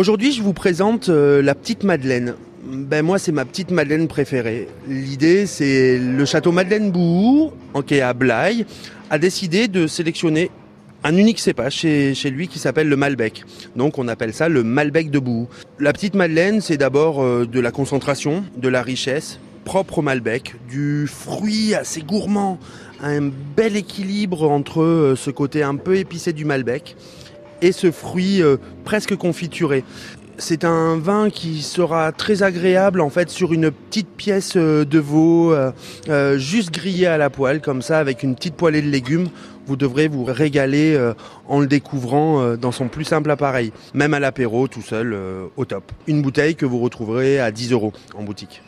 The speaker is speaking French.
Aujourd'hui, je vous présente euh, la petite Madeleine. Ben moi, c'est ma petite Madeleine préférée. L'idée, c'est le château Madeleine en qui est à Blaye, a décidé de sélectionner un unique cépage chez, lui qui s'appelle le Malbec. Donc on appelle ça le Malbec de Bouhou. La petite Madeleine, c'est d'abord euh, de la concentration, de la richesse, propre au Malbec, du fruit assez gourmand, un bel équilibre entre euh, ce côté un peu épicé du Malbec et ce fruit euh, presque confituré. C'est un vin qui sera très agréable en fait sur une petite pièce euh, de veau, juste grillé à la poêle comme ça avec une petite poêlée de légumes. Vous devrez vous régaler en le découvrant dans son plus simple appareil, même à l'apéro tout seul au top. Une bouteille que vous retrouverez à 10 euros en boutique.